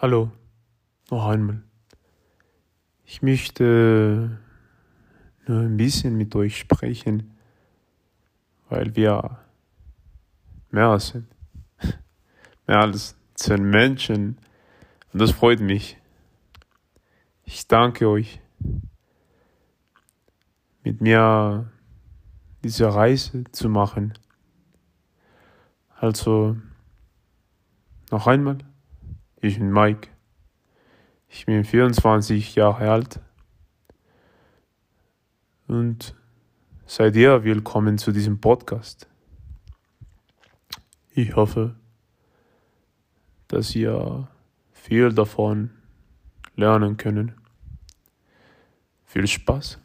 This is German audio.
Hallo, noch einmal. Ich möchte nur ein bisschen mit euch sprechen, weil wir mehr sind. Mehr als zehn Menschen. Und das freut mich. Ich danke euch, mit mir diese Reise zu machen. Also, noch einmal. Ich bin Mike. Ich bin 24 Jahre alt. Und seid ihr willkommen zu diesem Podcast. Ich hoffe, dass ihr viel davon lernen können. Viel Spaß!